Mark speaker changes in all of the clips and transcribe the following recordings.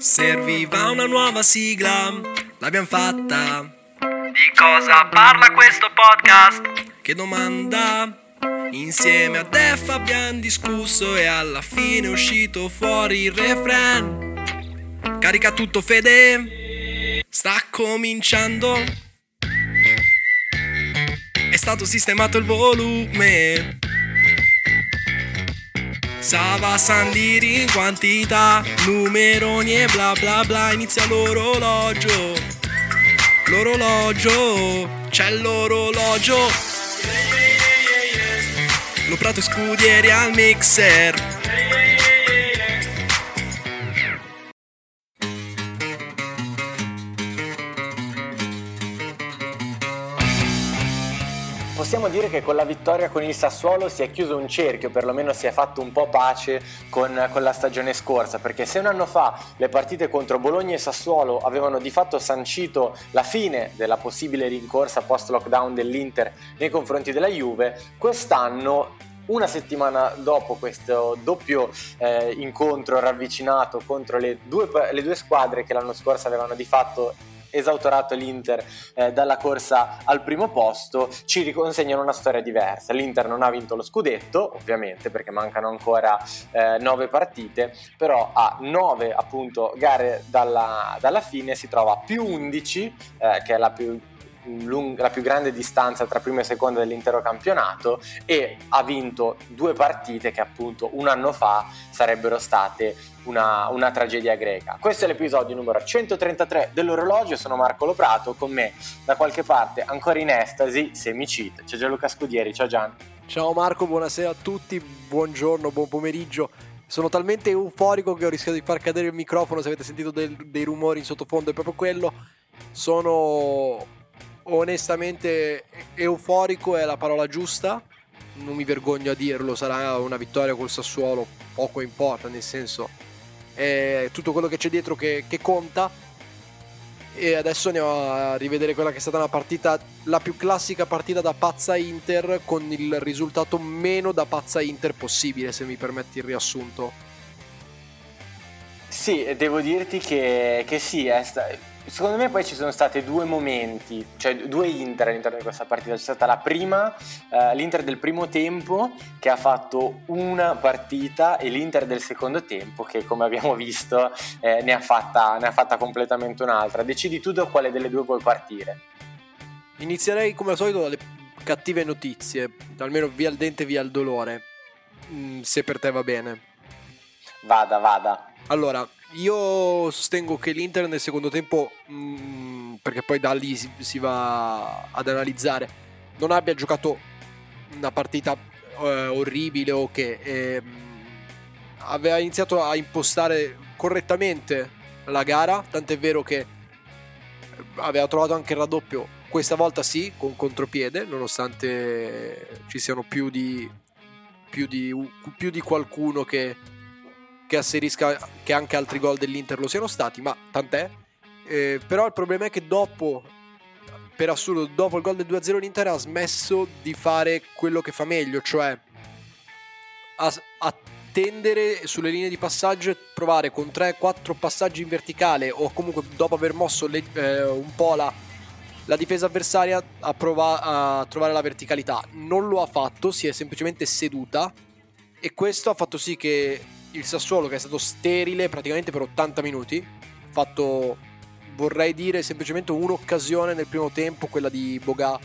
Speaker 1: Serviva una nuova sigla, l'abbiamo fatta.
Speaker 2: Di cosa parla questo podcast?
Speaker 1: Che domanda? Insieme a Def abbiamo discusso e alla fine è uscito fuori il refrain. Carica tutto Fede, sta cominciando. È stato sistemato il volume. Sava Sandiri in quantità, numeroni e bla bla bla, inizia l'orologio. L'orologio, c'è l'orologio. Lo prato scudieri al mixer.
Speaker 3: Dire che con la vittoria con il Sassuolo si è chiuso un cerchio, perlomeno si è fatto un po' pace con, con, la stagione scorsa, perché se un anno fa le partite contro Bologna e Sassuolo avevano di fatto sancito la fine della possibile rincorsa post lockdown dell'Inter nei confronti della Juve, quest'anno una settimana dopo questo doppio eh, incontro ravvicinato contro le due, le due, squadre che l'anno scorso avevano di fatto esautorato l'Inter eh, dalla corsa al primo posto, ci riconsegnano una storia diversa. L'Inter non ha vinto lo scudetto, ovviamente, perché mancano ancora eh, nove partite, però a nove appunto gare dalla, dalla fine si trova più 11, eh, che è la più la più grande distanza tra prima e seconda dell'intero campionato e ha vinto due partite che appunto un anno fa sarebbero state una, una, tragedia greca. Questo è l'episodio numero 133 dell'orologio, sono Marco Loprato, con me da qualche parte ancora in estasi, semicit, c'è Gianluca Scudieri, ciao Gian.
Speaker 4: Ciao Marco, buonasera a tutti, buongiorno, buon pomeriggio. Sono talmente euforico che ho rischiato di far cadere il microfono, se avete sentito del, dei rumori in sottofondo è proprio quello. Sono onestamente euforico è la parola giusta, non mi vergogno a dirlo, sarà una vittoria col Sassuolo, poco importa, nel senso è tutto quello che c'è dietro che, che conta e adesso andiamo a rivedere quella che è stata una partita, la più classica partita da pazza Inter con il risultato meno da pazza Inter possibile, se mi permetti il riassunto.
Speaker 3: Sì, devo dirti che, che sì, è sta- Secondo me poi ci sono stati due momenti, cioè due Inter all'interno di questa partita. C'è stata la prima, eh, l'Inter del primo tempo che ha fatto una partita e l'Inter del secondo tempo che come abbiamo visto eh, ne, ha fatta, ne ha fatta completamente un'altra. Decidi tu da quale delle due vuoi partire.
Speaker 4: Inizierei come al solito dalle cattive notizie, almeno via il dente, via il dolore, mm, se per te va bene.
Speaker 3: Vada, vada.
Speaker 4: Allora, io sostengo che l'Inter nel secondo tempo, mh, mm, perché poi da lì si, si, va ad analizzare, non abbia giocato una partita eh, orribile o che eh, aveva iniziato a impostare correttamente la gara, tant'è vero che aveva trovato anche il raddoppio, questa volta sì, con contropiede, nonostante ci siano più di, più di, più di qualcuno che che asserisca che anche altri gol dell'Inter lo siano stati, ma tant'è. Eh, però il problema è che dopo, per assurdo, dopo il gol del 2-0 l'Inter ha smesso di fare quello che fa meglio, cioè attendere sulle linee di passaggio e provare con 3-4 passaggi in verticale o comunque dopo aver mosso le, eh, un po' la, la difesa avversaria a, prova- a trovare la verticalità. Non lo ha fatto, si è semplicemente seduta e questo ha fatto sì che il Sassuolo che è stato sterile praticamente per 80 minuti, fatto vorrei dire semplicemente un'occasione nel primo tempo, quella di Boga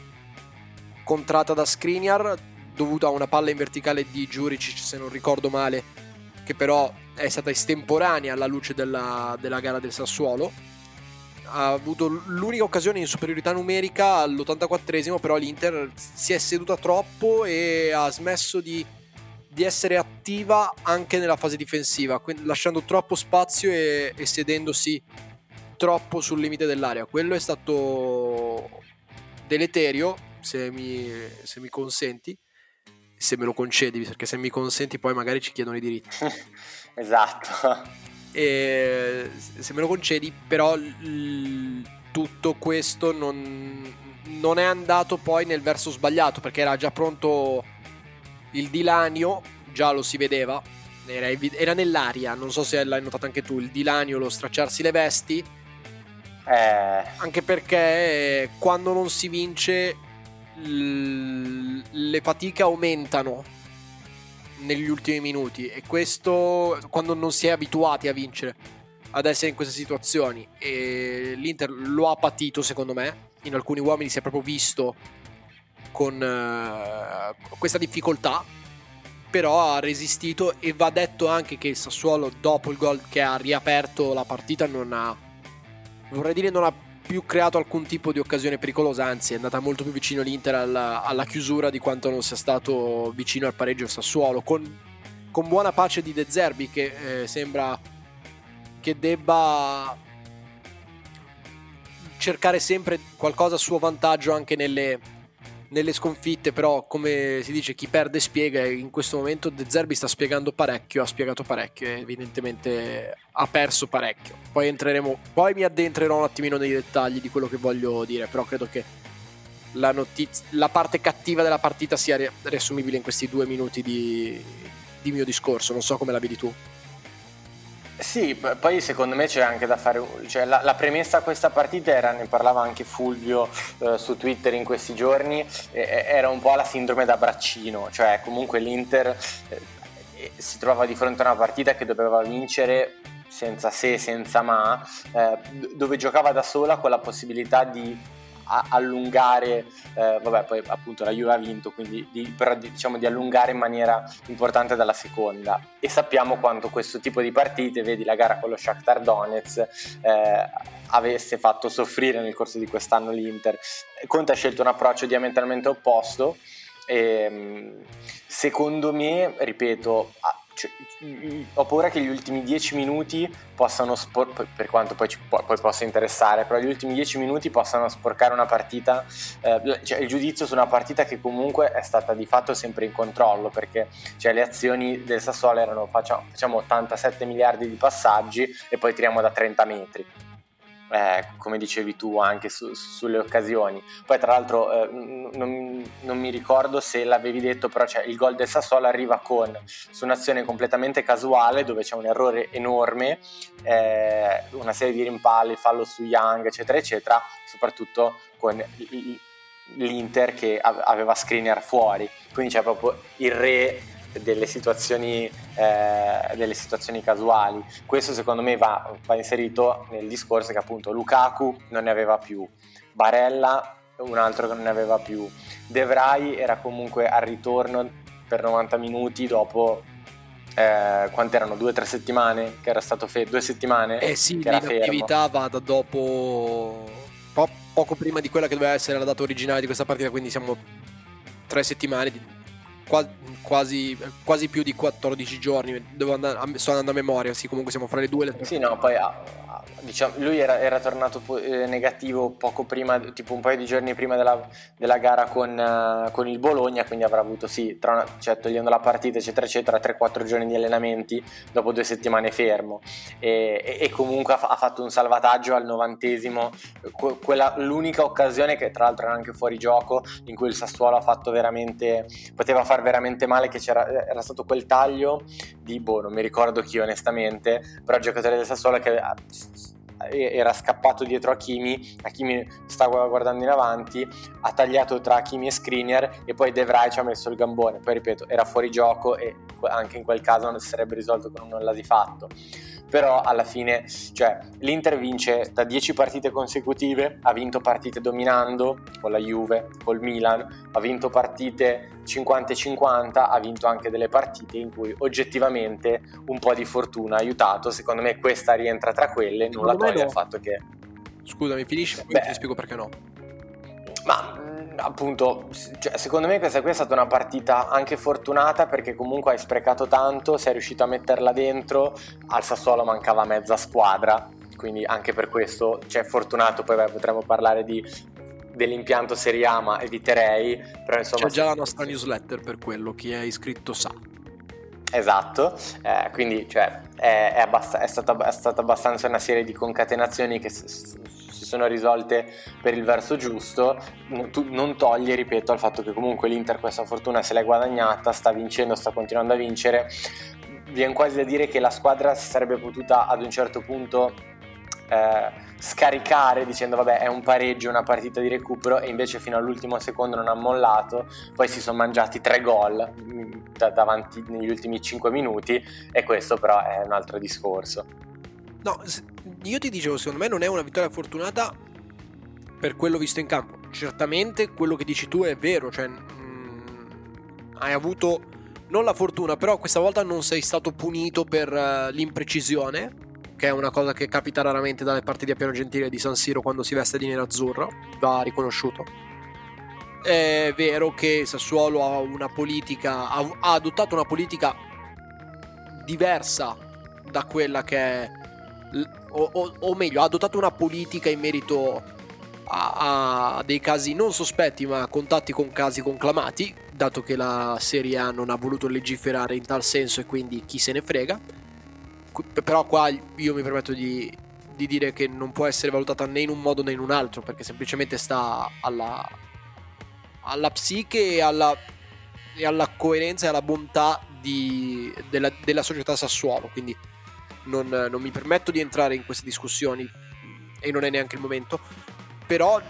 Speaker 4: contratta da Skriniar, dovuta a una palla in verticale di Juricic se non ricordo male, che però è stata estemporanea alla luce della, della gara del Sassuolo. Ha avuto l'unica occasione in superiorità numerica all'84esimo, però l'Inter si è seduta troppo e ha smesso di di essere attiva anche nella fase difensiva, lasciando troppo spazio e, e sedendosi troppo sul limite dell'area. Quello è stato deleterio, se mi, se mi consenti, se me lo concedi, perché se mi consenti poi magari ci chiedono i diritti.
Speaker 3: esatto.
Speaker 4: E se me lo concedi, però l- tutto questo non, non è andato poi nel verso sbagliato, perché era già pronto il dilanio, già lo si vedeva, era, era nell'aria, non so se l'hai notato anche tu, il dilanio, lo stracciarsi le vesti,
Speaker 3: Eh,
Speaker 4: anche perché eh, quando non si vince l- le fatiche aumentano negli ultimi minuti e questo quando non si è abituati a vincere ad essere in queste situazioni. E l'Inter lo ha patito secondo me. In alcuni uomini si è proprio visto con eh, questa difficoltà però ha resistito e va detto anche che il Sassuolo dopo il gol che ha riaperto la partita non ha vorrei dire non ha più creato alcun tipo di occasione pericolosa, anzi è andata molto più vicino l'Inter alla, alla chiusura di quanto non sia stato vicino al pareggio Sassuolo, con, con buona pace di De Zerbi che eh, sembra che debba cercare sempre qualcosa a suo vantaggio anche nelle, nelle sconfitte, però come si dice chi perde spiega e in questo momento De Zerbi sta spiegando parecchio, ha spiegato parecchio evidentemente ha perso parecchio. Poi entreremo, poi mi addentrerò un attimino nei dettagli di quello che voglio dire, però credo che la, notiz- la parte cattiva della partita sia ri- riassumibile in questi due minuti di, di mio discorso, non so come la vedi tu.
Speaker 3: Sì, poi secondo me c'è anche da fare, cioè la, la premessa a questa partita era, ne parlava anche Fulvio eh, su Twitter in questi giorni, eh, era un po' la sindrome da braccino, cioè comunque l'Inter eh, si trovava di fronte a una partita che doveva vincere senza se, senza ma, eh, dove giocava da sola con la possibilità di a- allungare, eh, vabbè poi appunto la Juve ha vinto, quindi di, però di- diciamo di allungare in maniera importante dalla seconda e sappiamo quanto questo tipo di partite, vedi la gara con lo Shakhtar Donetsk, eh, avesse fatto soffrire nel corso di quest'anno l'Inter. Conte ha scelto un approccio diametralmente opposto e mh, secondo me, ripeto, cioè, ho paura che gli ultimi dieci minuti possano spor- per quanto poi, ci po- poi possa interessare, però gli ultimi dieci minuti possano sporcare una partita, eh, cioè il giudizio su una partita che comunque è stata di fatto sempre in controllo, perché cioè, le azioni del Sassuolo erano facciamo, facciamo 87 miliardi di passaggi e poi tiriamo da 30 metri. Eh, come dicevi tu anche su, sulle occasioni. Poi tra l'altro eh, non, non, mi ricordo se l'avevi detto però cioè, il gol del Sassuolo arriva con su un'azione completamente casuale dove c'è un errore enorme eh, una serie di rimpalli fallo su Young eccetera eccetera soprattutto con l'Inter che aveva screener fuori. Quindi c'è proprio il re delle situazioni, eh, delle situazioni casuali. Questo secondo me va, va, inserito nel discorso che appunto Lukaku non ne aveva più, Barella un altro che non ne aveva più, De Vrij era comunque al ritorno per 90 minuti dopo eh, quante erano? Due o tre settimane? Che era stato fe- due settimane?
Speaker 4: Eh sì, l'attività va da dopo po- poco prima di quella che doveva essere la data originale di questa partita, quindi siamo tre settimane di quasi, quasi, più di 14 giorni. Andare, sto andando a memoria, sì, comunque siamo fra le due. Le
Speaker 3: sì, no, poi diciamo, lui era, era tornato eh, negativo poco prima, tipo un paio di giorni prima della, della gara con, uh, con, il Bologna, quindi avrà avuto, sì, tra, cioè, togliendo la partita, eccetera, eccetera, 3-4 giorni di allenamenti dopo due settimane fermo. E, e, e comunque ha, ha, fatto un salvataggio al novantesimo, que, quella, l'unica occasione che tra l'altro era anche fuori gioco, in cui il Sassuolo ha fatto veramente, poteva far veramente male, che c'era, era stato quel taglio di, boh, non mi ricordo chi onestamente, però il giocatore del Sassuolo che era scappato dietro Hakimi, Hakimi stava guardando in avanti, ha tagliato tra Hakimi e Skriniar e poi De Vrij ci ha messo il gambone, poi ripeto era fuori gioco e anche in quel caso non si sarebbe risolto con un nulla di fatto però alla fine cioè, l'Inter vince da 10 partite consecutive, ha vinto partite dominando con la Juve, col Milan, ha vinto partite 50-50, ha vinto anche delle partite in cui oggettivamente un po' di fortuna ha aiutato, secondo me questa rientra tra quelle, non la toglie no. il fatto che...
Speaker 4: Scusami, finisci, poi ti spiego perché no.
Speaker 3: Ma appunto, cioè, secondo me questa qui è stata una partita anche fortunata perché comunque hai sprecato tanto, sei riuscito a metterla dentro, al Sassuolo mancava mezza squadra, quindi anche per questo c'è cioè, fortunato, poi beh, potremmo parlare di, dell'impianto Serie A, ma eviterei. Però, insomma,
Speaker 4: c'è già la nostra newsletter per quello, chi è iscritto sa.
Speaker 3: Esatto, eh, quindi cioè, è, è, abbast- è, stata, è, stata, abbastanza una serie di concatenazioni che s- sono risolte per il verso giusto, non toglie, ripeto, al fatto che comunque l'Inter questa fortuna se l'è guadagnata, sta vincendo, sta continuando a vincere, viene quasi da dire che la squadra si sarebbe potuta ad un certo punto eh, scaricare dicendo vabbè è un pareggio, una partita di recupero e invece fino all'ultimo secondo non ha mollato, poi si sono mangiati tre gol mm, da- davanti negli ultimi cinque minuti e questo però è un altro discorso.
Speaker 4: No, io ti dicevo, secondo me non è una vittoria fortunata per quello visto in campo. Certamente quello che dici tu è vero, cioè mm, hai avuto non la fortuna, però questa volta non sei stato punito per eh, l'imprecisione, che è una cosa che capita raramente dalle parti di Appiano Gentile e di San Siro quando si veste di nero-azzurro, va riconosciuto. È vero che Sassuolo ha una politica, ha, adottato una politica diversa da quella che è o, o- o meglio, ha adottato una politica in merito a, a dei casi non sospetti, ma contatti con casi conclamati, dato che la Serie A non ha voluto legiferare in tal senso e quindi chi se ne frega. Però qua io mi permetto di, di dire che non può essere valutata né in un modo né in un altro, perché semplicemente sta alla, alla psiche e alla, e alla coerenza e alla bontà di- della, della società Sassuolo. Quindi non, non mi permetto di entrare in queste discussioni e non è neanche il momento. Però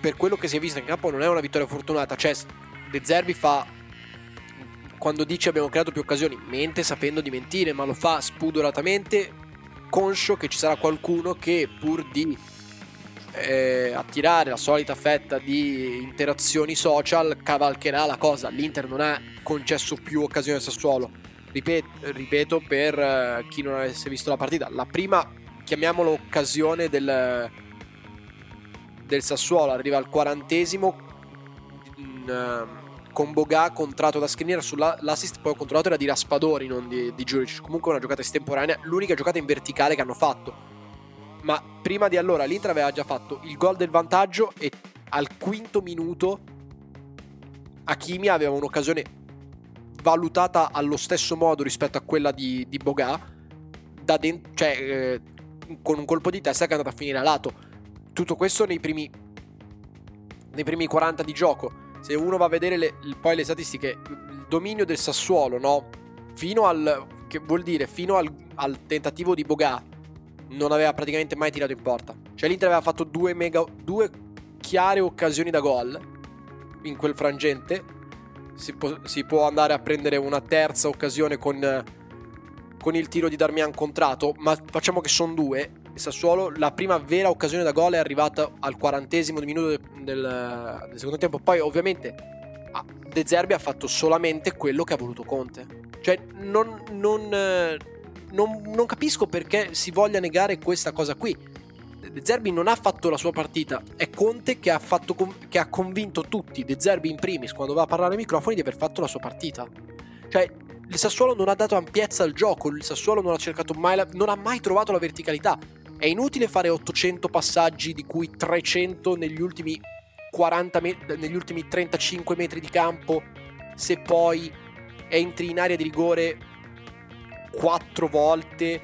Speaker 4: per quello che si è visto in campo non è una vittoria fortunata. Cioè, De Zerbi fa quando dice abbiamo creato più occasioni, mente sapendo di mentire, ma lo fa spudoratamente, conscio che ci sarà qualcuno che pur di eh, attirare la solita fetta di interazioni social cavalcherà la cosa. L'Inter non ha concesso più occasioni al Sassuolo. Ripet- ripeto per eh, chi non avesse visto la partita, la prima, chiamiamola occasione del, del Sassuolo, arriva al quarantesimo in, eh, con Boga contratto da Skriniar sull'assist poi controllato era di Raspadori non di, di Giuric. Comunque una giocata estemporanea l'unica giocata in verticale che hanno fatto. Ma prima di allora l'Inter aveva già fatto il gol del vantaggio e al quinto minuto Hakimi aveva un'occasione valutata allo stesso modo rispetto a quella di, di Boga dent- cioè eh, con un colpo di testa che è andato a finire a lato. Tutto questo nei primi nei primi 40 di gioco. Se uno va a vedere le- poi le statistiche il dominio del Sassuolo no? Fino al che vuol dire fino al, al tentativo di Boga non aveva praticamente mai tirato in porta. Cioè l'Inter aveva fatto due, mega, due chiare occasioni da gol in quel frangente si può, si può andare a prendere una terza occasione con, con il tiro di Darmian contrato ma facciamo che sono due. Sassuolo la prima vera occasione da gol è arrivata al quarantesimo minuto del, del- del secondo tempo. Poi ovviamente De Zerbi ha fatto solamente quello che ha voluto Conte. Cioè non, non, non- non capisco perché si voglia negare questa cosa qui De Zerbi non ha fatto la sua partita, è Conte che ha, fatto che ha convinto tutti, De Zerbi in primis, quando va a parlare ai microfoni, di aver fatto la sua partita. Cioè, il Sassuolo non ha dato ampiezza al gioco, il Sassuolo non ha cercato mai, la- non ha mai trovato la verticalità. È inutile fare 800 passaggi, di cui 300 negli ultimi 40 me- negli ultimi 35 metri di campo, se poi entri in area di rigore 4 volte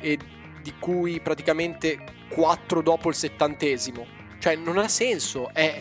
Speaker 4: e di cui praticamente 4 dopo il settantesimo. Cioè, non ha senso. È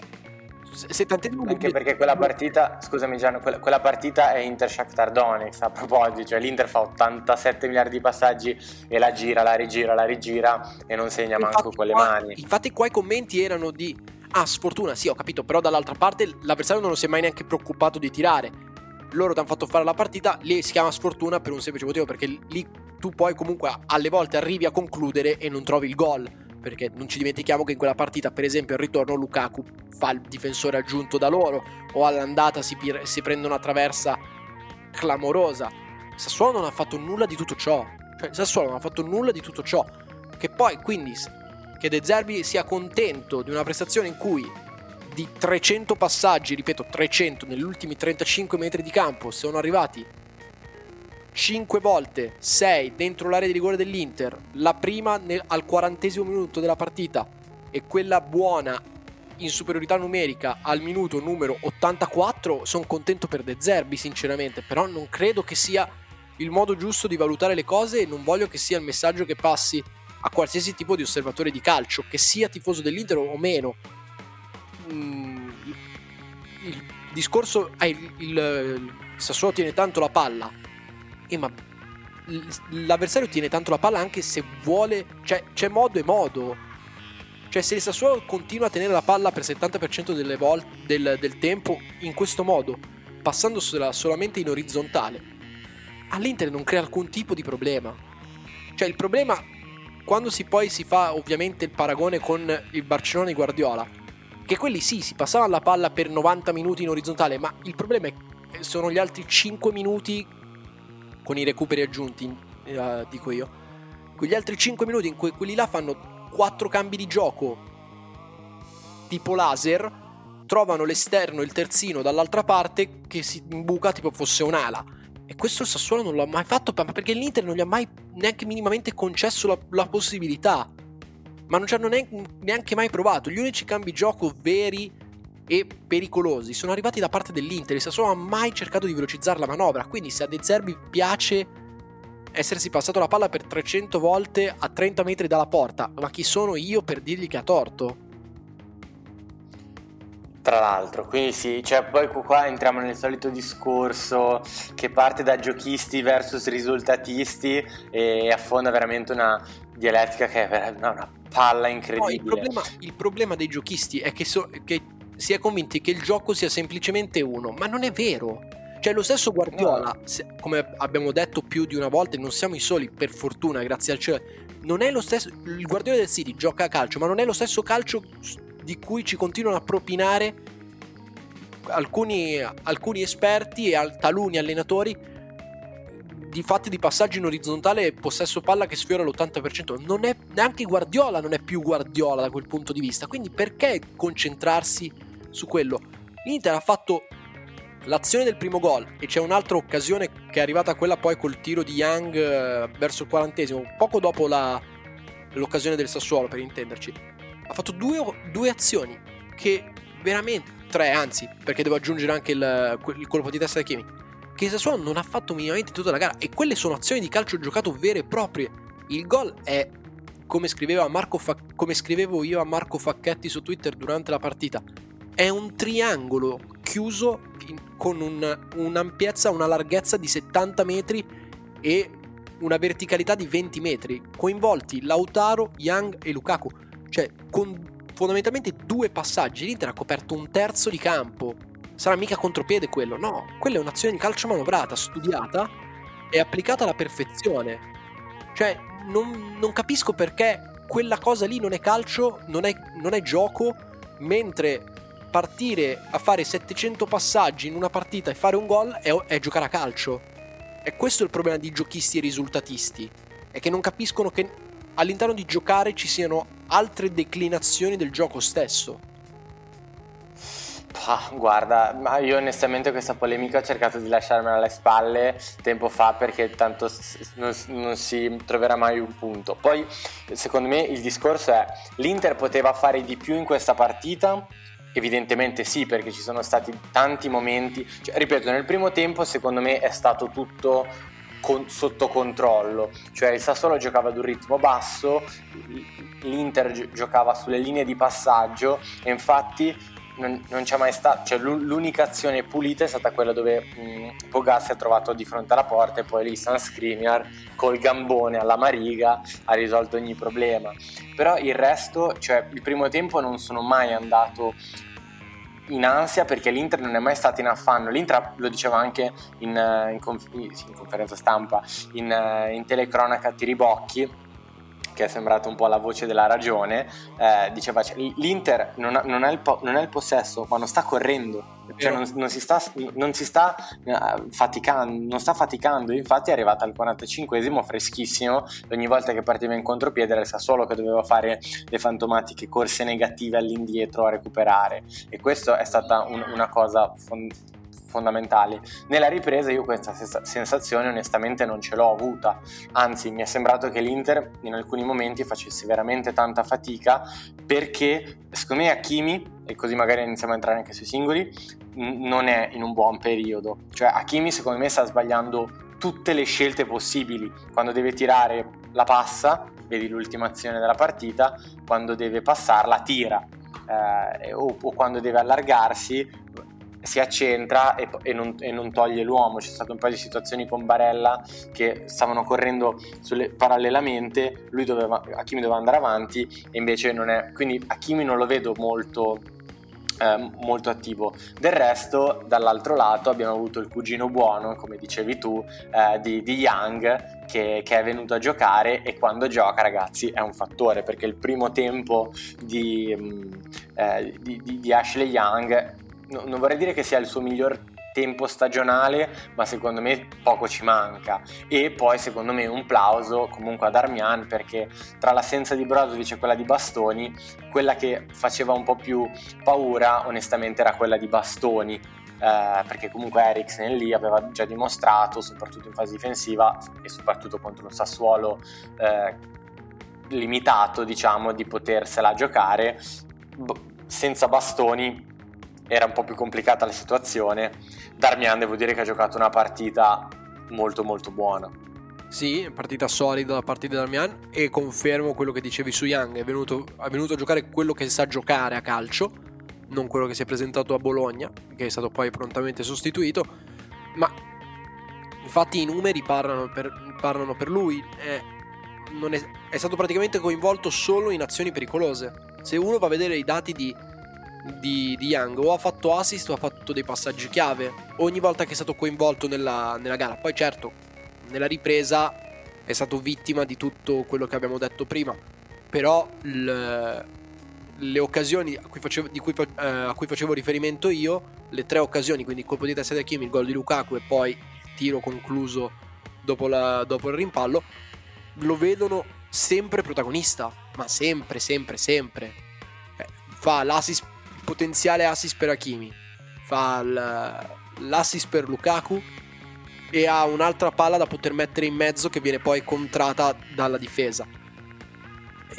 Speaker 4: settantesimo
Speaker 3: Anche perché quella partita, scusami Gianni, quella, quella partita è Inter Shakhtar Donetsk a proposito, cioè l'Inter fa 87 miliardi di passaggi e la gira, la rigira, la rigira e non segna manco
Speaker 4: Infatti
Speaker 3: con le
Speaker 4: qua-
Speaker 3: mani.
Speaker 4: Infatti, qua i commenti erano di ah, sfortuna, sì, ho capito, però dall'altra parte l'avversario non si è mai neanche preoccupato di tirare. Loro ti hanno fatto fare la partita, lì si chiama sfortuna per un semplice motivo, perché lì tu poi comunque alle volte arrivi a concludere e non trovi il gol. Perché non ci dimentichiamo che in quella partita, per esempio, al ritorno Lukaku fa il difensore aggiunto da loro, o all'andata si, pir- si prende una traversa clamorosa. Sassuolo non ha fatto nulla di tutto ciò. Cioè, Sassuolo non ha fatto nulla di tutto ciò. Che poi, quindi, che De Zerbi sia contento di una prestazione in cui di 300 passaggi, ripeto 300 negli ultimi 35 metri di campo, sono arrivati 5 volte, 6 dentro l'area di rigore dell'Inter, la prima nel- al 40 minuto della partita e quella buona in superiorità numerica al minuto numero 84, sono contento per De Zerbi sinceramente, però non credo che sia il modo giusto di valutare le cose e non voglio che sia il messaggio che passi a qualsiasi tipo di osservatore di calcio, che sia tifoso dell'Inter o meno. Mm, il, il discorso, ah, il, il- il Sassuolo tiene tanto la palla, eh, ma l'avversario tiene tanto la palla anche se vuole, cioè c'è modo e modo. Cioè se il Sassuolo continua a tenere la palla per 70% delle volte del, del tempo in questo modo, passandola solamente in orizzontale, all'Inter non crea alcun tipo di problema. Cioè il problema quando si poi si fa ovviamente il paragone con il Barcellona di Guardiola, che quelli sì, si passavano la palla per 90 minuti in orizzontale, ma il problema è, sono gli altri 5 minuti con i recuperi aggiunti, eh, dico io. Quegli altri 5 minuti in cui quelli là fanno 4 cambi di gioco tipo laser, trovano l'esterno, il terzino dall'altra parte che si imbuca tipo fosse un'ala. E questo il Sassuolo non l'ha mai fatto perché l'Inter non gli ha mai neanche minimamente concesso la, la possibilità. Ma non ci hanno neanche, neanche mai provato. Gli unici cambi gioco veri e pericolosi sono arrivati da parte dell'Inter. Il Sassuolo ha mai cercato di velocizzare la manovra. Quindi se a De Zerbi piace essersi passato la palla per 300 volte a 30 metri dalla porta, ma chi sono io per dirgli che ha torto?
Speaker 3: Tra l'altro, quindi sì, cioè poi qua entriamo nel solito discorso che parte da giochisti versus risultatisti e affonda veramente una dialettica che è una, palla incredibile.
Speaker 4: No, il, problema, il, problema, dei giochisti è che, so, che si è convinti che il gioco sia semplicemente uno, ma non è vero. Cioè lo stesso Guardiola, no. come abbiamo detto più di una volta, non siamo i soli, per fortuna, grazie al cielo, non è lo stesso, il Guardiola del City gioca a calcio, ma non è lo stesso calcio di cui ci continuano a propinare alcuni, alcuni esperti e taluni allenatori di fatti di passaggio in orizzontale e possesso palla che sfiora l'80%. Non è, neanche Guardiola non è più Guardiola da quel punto di vista. Quindi perché concentrarsi su quello? L'Inter ha fatto l'azione del primo gol e c'è un'altra occasione che è arrivata quella poi col tiro di Young eh, verso il quarantesimo, poco dopo la, l'occasione del Sassuolo per intenderci ha fatto due, due azioni che veramente, tre anzi, perché devo aggiungere anche il, il colpo di testa di Kimi, che Sassuolo non ha fatto minimamente tutta la gara e quelle sono azioni di calcio giocato vere e proprie. Il gol è, come, Fa, come scrivevo io a Marco Facchetti su Twitter durante la partita, è un triangolo chiuso in, con un, un'ampiezza, una larghezza di 70 metri e una verticalità di 20 metri, coinvolti Lautaro, Young e Lukaku cioè, con fondamentalmente due passaggi, l'Inter ha coperto un terzo di campo. Sarà mica contropiede quello? No, quella è un'azione di calcio manovrata, studiata e applicata alla perfezione. Cioè, non, non capisco perché quella cosa lì non è calcio, non è, non è gioco, mentre partire a fare 700 passaggi in una partita e fare un gol è, è giocare a calcio. E questo è il problema di giochisti e risultatisti. È che non capiscono che all'interno di giocare ci siano altre declinazioni del gioco stesso.
Speaker 3: Ah, guarda, ma io onestamente questa polemica ho cercato di lasciarmela alle spalle tempo fa perché tanto non, non, si troverà mai un punto. Poi, secondo me, il discorso è l'Inter poteva fare di più in questa partita? Evidentemente sì, perché ci sono stati tanti momenti. Cioè, ripeto, nel primo tempo, secondo me, è stato tutto con, sotto controllo, cioè il Sassuolo giocava ad un ritmo basso, l'Inter gi- giocava sulle linee di passaggio e infatti non, non c'è mai stato, cioè l'unica azione pulita è stata quella dove mh, Pogassi ha trovato di fronte alla porta e poi lì San Skriniar col gambone alla Mariga ha risolto ogni problema. Però il resto, cioè il primo tempo non sono mai andato in ansia perché l'Inter non è mai stato in affanno. L'Inter lo diceva anche in, in, conf- in conferenza stampa, in, in telecronaca a Tiribocchi che è sembrato un po' la voce della ragione, eh, diceva cioè, l'Inter non ha, non, ha po- non, ha, il possesso, ma non sta correndo, cioè non, non, si sta, non si sta uh, faticando, non sta faticando, infatti è arrivata al 45esimo freschissimo, ogni volta che partiva in contropiede era il Sassuolo che doveva fare le fantomatiche corse negative all'indietro a recuperare. E questa è stata un, una cosa fondamentale fondamentali. Nella ripresa io questa sensazione onestamente non ce l'ho avuta, anzi mi è sembrato che l'Inter in alcuni momenti facesse veramente tanta fatica perché secondo me Hakimi, e così magari iniziamo a entrare anche sui singoli, non è in un buon periodo. Cioè Hakimi secondo me sta sbagliando tutte le scelte possibili. Quando deve tirare la passa, vedi l'ultima azione della partita, quando deve passarla tira. Eh, o, o, quando deve allargarsi si accentra e, e, non, e, non, toglie l'uomo. C'è stato un paio di situazioni con Barella che stavano correndo sulle, parallelamente, lui doveva, Hakimi doveva andare avanti e invece non è... Quindi Hakimi non lo vedo molto eh, molto attivo. Del resto, dall'altro lato, abbiamo avuto il cugino buono, come dicevi tu, eh, di, di, Young, che, che, è venuto a giocare e quando gioca, ragazzi, è un fattore, perché il primo tempo di, mm, eh, di, di Ashley Young, no, non vorrei dire che sia il suo miglior tempo stagionale, ma secondo me poco ci manca. E poi secondo me un plauso comunque ad Armian perché tra l'assenza di Brozovic e quella di Bastoni, quella che faceva un po' più paura onestamente era quella di Bastoni. Eh, perché comunque Eriksen lì aveva già dimostrato, soprattutto in fase difensiva e soprattutto contro un Sassuolo eh, limitato, diciamo, di potersela giocare. senza bastoni era un po' più complicata la situazione. Darmian devo dire che ha giocato una partita molto molto buona.
Speaker 4: Sì, partita solida da parte di Darmian e confermo quello che dicevi su Young, è venuto, è venuto a giocare quello che sa giocare a calcio, non quello che si è presentato a Bologna, che è stato poi prontamente sostituito, ma infatti i numeri parlano per, parlano per lui, è, è, è stato praticamente coinvolto solo in azioni pericolose. Se uno va a vedere i dati di di, di, Young o ha fatto assist o ha fatto dei passaggi chiave ogni volta che è stato coinvolto nella, nella gara. Poi certo, nella ripresa è stato vittima di tutto quello che abbiamo detto prima, però le, le occasioni a cui, facevo, cui, eh, a cui, facevo, riferimento io, le tre occasioni, quindi il colpo di testa di Hakimi, il gol di Lukaku e poi tiro concluso dopo, la, dopo il rimpallo, lo vedono sempre protagonista, ma sempre, sempre, sempre. Eh, fa l'assist potenziale assist per Hakimi, fa l'assist per Lukaku e ha un'altra palla da poter mettere in mezzo che viene poi contrata dalla difesa.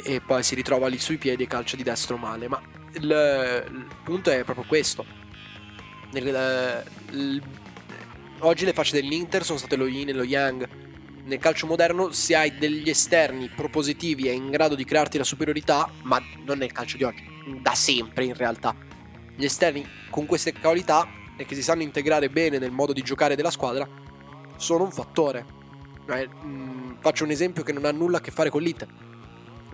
Speaker 4: E poi si ritrova lì sui piedi e calcia di destro male. Ma il, il punto è proprio questo. Nel, il, oggi le facce dell'Inter sono state lo Yin e lo Yang. Nel calcio moderno, se hai degli esterni propositivi e in grado di crearti la superiorità, ma non nel calcio di oggi, da sempre in realtà. Gli esterni con queste qualità e che si sanno integrare bene nel modo di giocare della squadra sono un fattore. Eh, mh, mm, faccio un esempio che non ha nulla a che fare con l'Inter.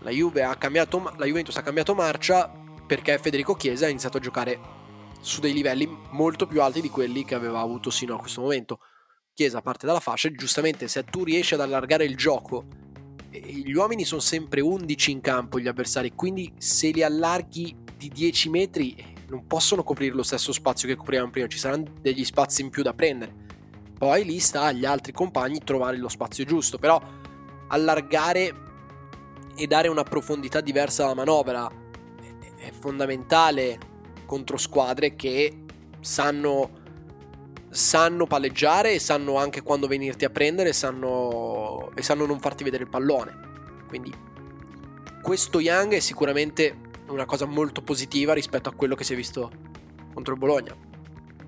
Speaker 4: La, Juve ha cambiato, la Juventus ha cambiato marcia perché Federico Chiesa ha iniziato a giocare su dei livelli molto più alti di quelli che aveva avuto sino a questo momento. Chiesa parte dalla fascia e giustamente se tu riesci ad allargare il gioco gli uomini sono sempre 11 in campo gli avversari, quindi se li allarghi di 10 metri non possono coprire lo stesso spazio che coprivano prima, ci saranno degli spazi in più da prendere. Poi lì sta agli altri compagni trovare lo spazio giusto, però allargare e dare una profondità diversa alla manovra è fondamentale contro squadre che sanno, sanno palleggiare e sanno anche quando venirti a prendere sanno, e sanno non farti vedere il pallone. Quindi questo Young è sicuramente una cosa molto positiva rispetto a quello che si è visto contro il Bologna.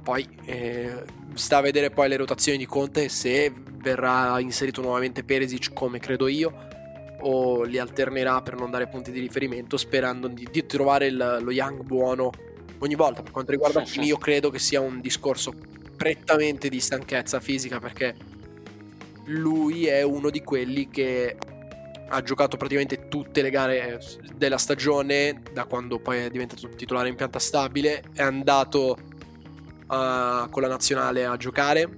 Speaker 4: Poi eh, sta a vedere poi le rotazioni di Conte se verrà inserito nuovamente Peresic come credo io o li alternerà per non dare punti di riferimento sperando di, di trovare il, lo Young buono ogni volta. Per quanto riguarda Kimi io credo che sia un discorso prettamente di stanchezza fisica perché lui è uno di quelli che ha giocato praticamente tutte le gare della stagione, da quando poi è diventato titolare in pianta stabile, è andato uh, con la nazionale a giocare,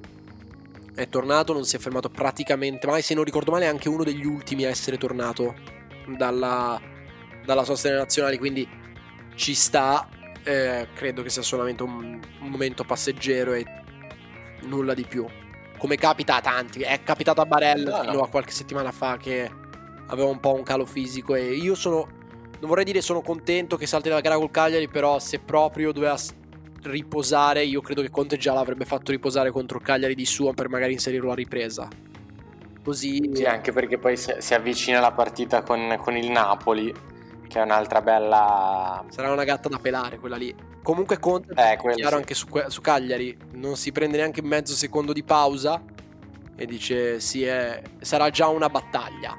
Speaker 4: è tornato, non si è fermato praticamente mai, se non ricordo male è anche uno degli ultimi a essere tornato dalla, dalla sosta nazionale, quindi ci sta, eh, credo che sia solamente un, un momento passeggero e nulla di più come capita a tanti. È capitato a Barella no. fino a qualche settimana fa che aveva un po' un calo fisico e io sono non vorrei dire sono contento che salti la gara col Cagliari, però se proprio doveva riposare, io credo che Conte già l'avrebbe fatto riposare contro il Cagliari di suo per magari inserirlo a ripresa. Così...
Speaker 3: Sì, anche perché poi si avvicina la partita con, con il Napoli, che è un'altra bella...
Speaker 4: Sarà una gatta da pelare quella lì. Comunque Conte, eh, chiaro sì. anche su, su, Cagliari, non si prende neanche mezzo secondo di pausa e dice sì, è, sarà già una battaglia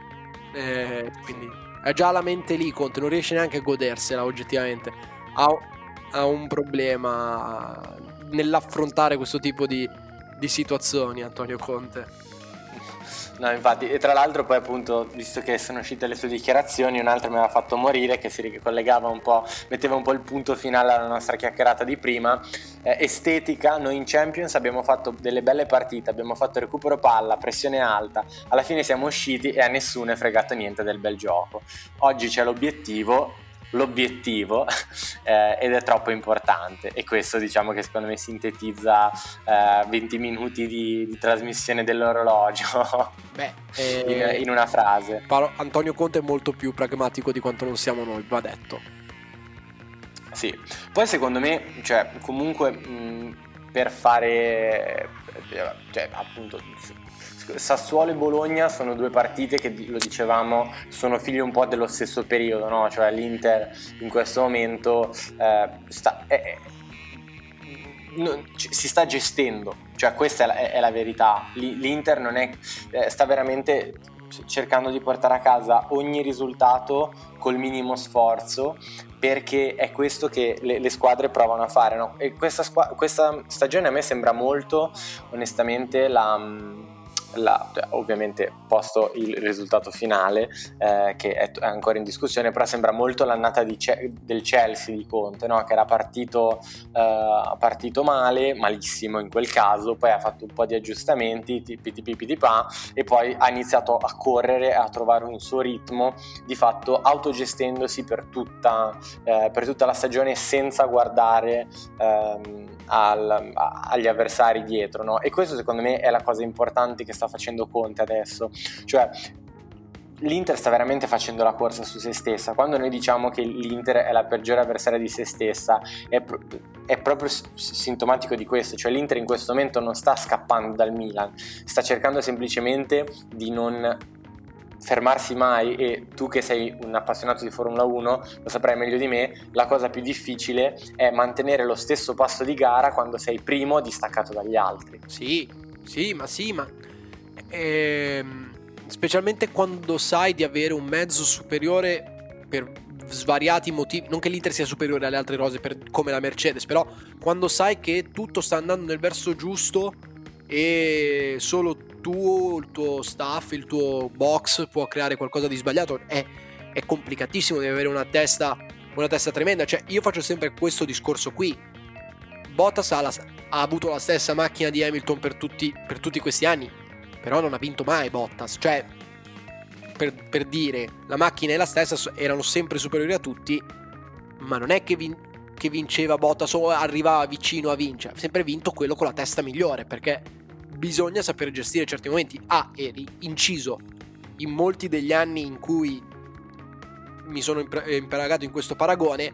Speaker 4: eh, quindi è già la mente lì Conte, non riesce neanche a godersela oggettivamente. Ha, ha un problema nell'affrontare questo tipo di, di situazioni, Antonio Conte.
Speaker 3: No, infatti, e tra l'altro poi appunto, visto che sono uscite le sue dichiarazioni, un altro mi aveva fatto morire che si ricollegava un po', metteva un po' il punto finale alla nostra chiacchierata di prima. Eh, estetica, noi in Champions abbiamo fatto delle belle partite, abbiamo fatto recupero palla, pressione alta, alla fine siamo usciti e a nessuno è fregato niente del bel gioco. Oggi c'è l'obiettivo l'obiettivo eh, ed è troppo importante e questo diciamo che secondo me sintetizza eh, 20 minuti di, di, trasmissione dell'orologio Beh, eh, in, in, una frase.
Speaker 4: Paolo, Antonio Conte è molto più pragmatico di quanto non siamo noi, va detto.
Speaker 3: Sì, poi secondo me, cioè, comunque mh, per fare, cioè, appunto, Sassuolo e Bologna sono due partite che, lo dicevamo, sono figli un po' dello stesso periodo, no? cioè l'Inter in questo momento eh, sta, è, non, si sta gestendo, cioè questa è la, è la verità, l'Inter è, eh, sta veramente cercando di portare a casa ogni risultato col minimo sforzo perché è questo che le, le squadre provano a fare no? e questa, questa, stagione a me sembra molto onestamente la la, cioè, ovviamente posto il risultato finale eh, che è, è, ancora in discussione, però sembra molto l'annata Ce- del Chelsea di Conte, no? che era partito, eh, partito, male, malissimo in quel caso, poi ha fatto un po' di aggiustamenti, tipi tipi tipi pa, e poi ha iniziato a correre, a trovare un suo ritmo, di fatto autogestendosi per tutta, eh, per tutta la stagione senza guardare ehm, al, agli avversari dietro. No? E questo secondo me è la cosa importante che sta facendo Conte adesso. Cioè, l'Inter sta veramente facendo la corsa su se stessa. Quando noi diciamo che l'Inter è la peggiore avversaria di se stessa, è, è, proprio sintomatico di questo. Cioè, l'Inter in questo momento non sta scappando dal Milan, sta cercando semplicemente di non fermarsi mai e tu che sei un appassionato di Formula 1 lo saprai meglio di me, la cosa più difficile è mantenere lo stesso passo di gara quando sei primo distaccato dagli altri.
Speaker 4: Sì, sì, ma sì, ma ehm, specialmente quando sai di avere un mezzo superiore per svariati motivi, non che l'Inter sia superiore alle altre rose per, come la Mercedes, però quando sai che tutto sta andando nel verso giusto e solo tu, il tuo staff, il tuo box può creare qualcosa di sbagliato. È, è complicatissimo, devi avere una testa, una testa tremenda. Cioè, io faccio sempre questo discorso qui. Bottas ha, la, ha avuto la stessa macchina di Hamilton per tutti, per tutti, questi anni, però non ha vinto mai Bottas. Cioè, per, per, dire, la macchina è la stessa, erano sempre superiori a tutti, ma non è che, vin, che vinceva Bottas o arrivava vicino a vincere, ha sempre vinto quello con la testa migliore, perché bisogna sapere gestire certi momenti. Ah, eri inciso in molti degli anni in cui mi sono imperagato in questo paragone,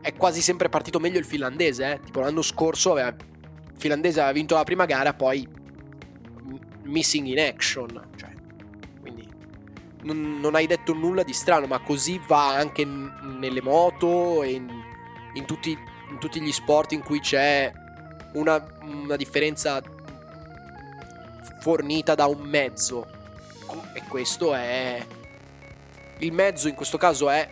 Speaker 4: è quasi sempre partito meglio il finlandese. Eh? Tipo l'anno scorso aveva, il finlandese aveva vinto la prima gara, poi missing in action. Cioè, quindi non, non, hai detto nulla di strano, ma così va anche nelle moto e in, in, tutti, in tutti, gli sport in cui c'è una, una differenza fornita da un mezzo. E questo è... Il mezzo in questo caso è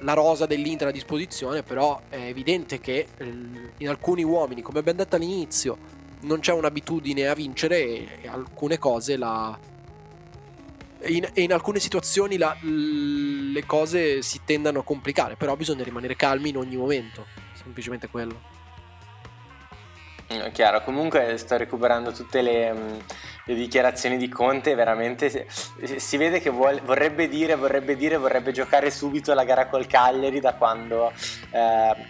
Speaker 4: la rosa dell'Inter a disposizione, però è evidente che eh, in alcuni uomini, come abbiamo detto all'inizio, non c'è un'abitudine a vincere e alcune cose la... In, in alcune situazioni la, le cose si tendono a complicare, però bisogna rimanere calmi in ogni momento, semplicemente quello.
Speaker 3: Mm, chiaro, comunque sto recuperando tutte le, mm, le dichiarazioni di Conte, veramente si vede che vuole, vorrebbe dire, vorrebbe dire, vorrebbe giocare subito la gara col Cagliari da quando, eh,